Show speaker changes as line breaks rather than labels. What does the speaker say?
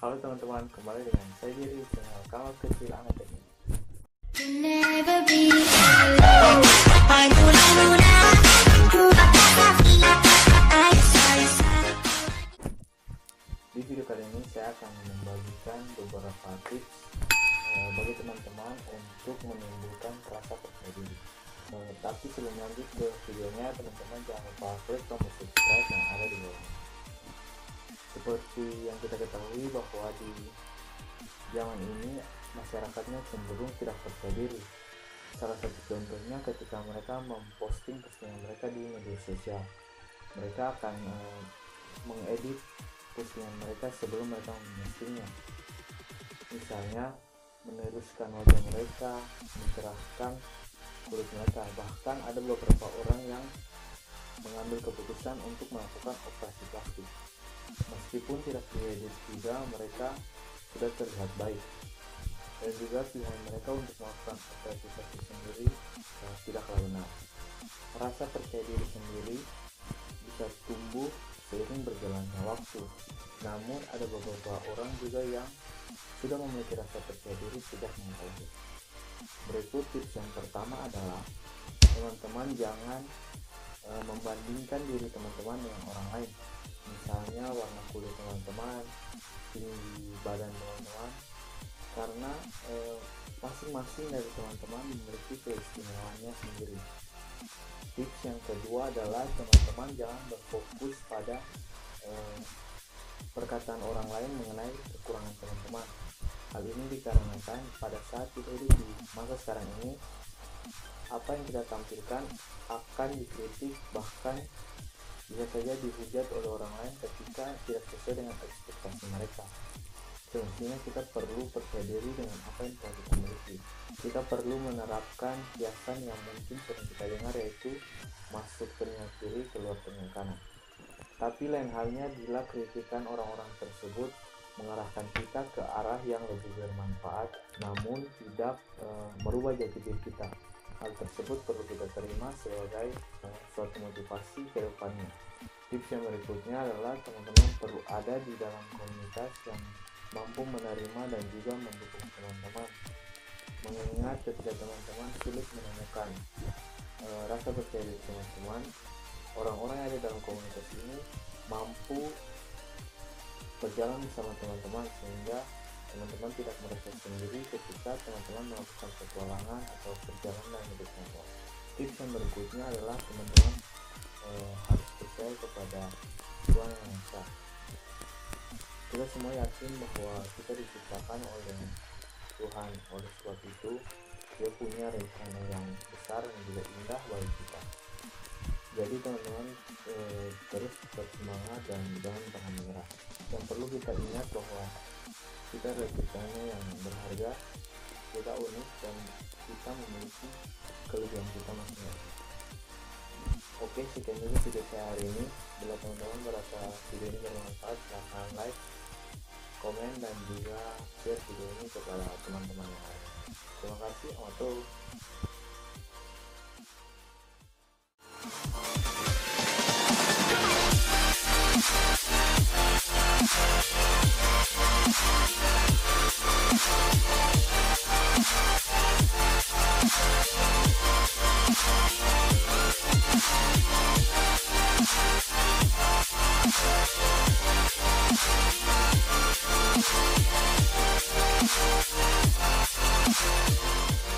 Halo teman-teman, kembali dengan saya Giri channel Kalau Kecil Anak Teknik.
never be alone. I know, I know now. I saw you smile.
Di video kali ini saya akan membagikan beberapa tips eh, bagi teman-teman untuk menimbulkan rasa percaya diri. Eh, tapi sebelum lanjut ke videonya, teman-teman jangan lupa klik tombol subscribe yang ada di bawah. Seperti yang kita ketahui bahwa di zaman ini masyarakatnya cenderung tidak percaya diri. Salah satu contohnya ketika mereka memposting postingan mereka di media sosial. Mereka akan eh, mengedit postingan mereka sebelum mereka mempostingnya. Misalnya meneruskan wajah mereka, mencerahkan kulit mereka. Bahkan ada beberapa orang yang mengambil keputusan untuk melakukan operasi plastik. Meskipun tidak diedit juga, mereka sudah terlihat baik. Dan juga pilihan mereka untuk melakukan plastik sendiri eh, tidaklah benar. Rasa percaya diri sendiri bisa tumbuh seiring berjalannya waktu. Namun ada beberapa orang juga yang sudah memiliki rasa percaya diri sejak mengetahui. Berikut tips yang pertama adalah teman-teman jangan e, membandingkan diri teman-teman dengan orang lain. Misalnya warna kulit teman-teman, tinggi badan teman-teman, karena e, masing-masing dari teman-teman memiliki keistimewaannya sendiri. Tips yang kedua adalah teman-teman jangan berfokus pada eh, perkataan orang lain mengenai kekurangan teman-teman. Hal ini dikarenakan pada saat kita hidup di masa sekarang ini, apa yang kita tampilkan akan dikritik bahkan bisa saja dihujat oleh orang lain ketika tidak sesuai dengan ekspektasi mereka. Semestinya kita perlu percaya diri dengan apa yang telah kita miliki. Kita perlu menerapkan kiasan yang mungkin sering kita dengar yaitu masuk telinga kiri keluar telinga kanan. Tapi lain halnya bila kritikan orang-orang tersebut mengarahkan kita ke arah yang lebih bermanfaat namun tidak e, merubah jati diri kita. Hal tersebut perlu kita terima sebagai e, suatu motivasi ke depannya. Tips yang berikutnya adalah teman-teman perlu ada di dalam komunitas yang mampu menerima dan juga mendukung teman-teman. Mengingat ketika teman-teman sulit menemukan e, rasa percaya diri teman-teman, orang-orang yang ada dalam komunitas ini mampu berjalan bersama teman-teman sehingga teman-teman tidak merasa sendiri ketika teman-teman melakukan petualangan atau perjalanan dalam hidup Tips yang berikutnya adalah teman-teman e, harus percaya kepada Tuhan yang Esa. Kita semua yakin bahwa kita diciptakan oleh Tuhan. Oleh sebab itu dia punya rencana yang besar dan juga indah bagi kita. Jadi teman-teman eh, terus bersemangat dan jangan pernah menyerah. Yang perlu kita ingat bahwa kita rencana yang berharga kita unik dan kita memiliki kelebihan kita masing-masing Oke, sekian dulu video saya hari ini. Bila teman-teman merasa video ini bermanfaat, silahkan like, komen, dan juga share video ini kepada teman-teman yang lain. Terima kasih. Amatur. フフフフフ。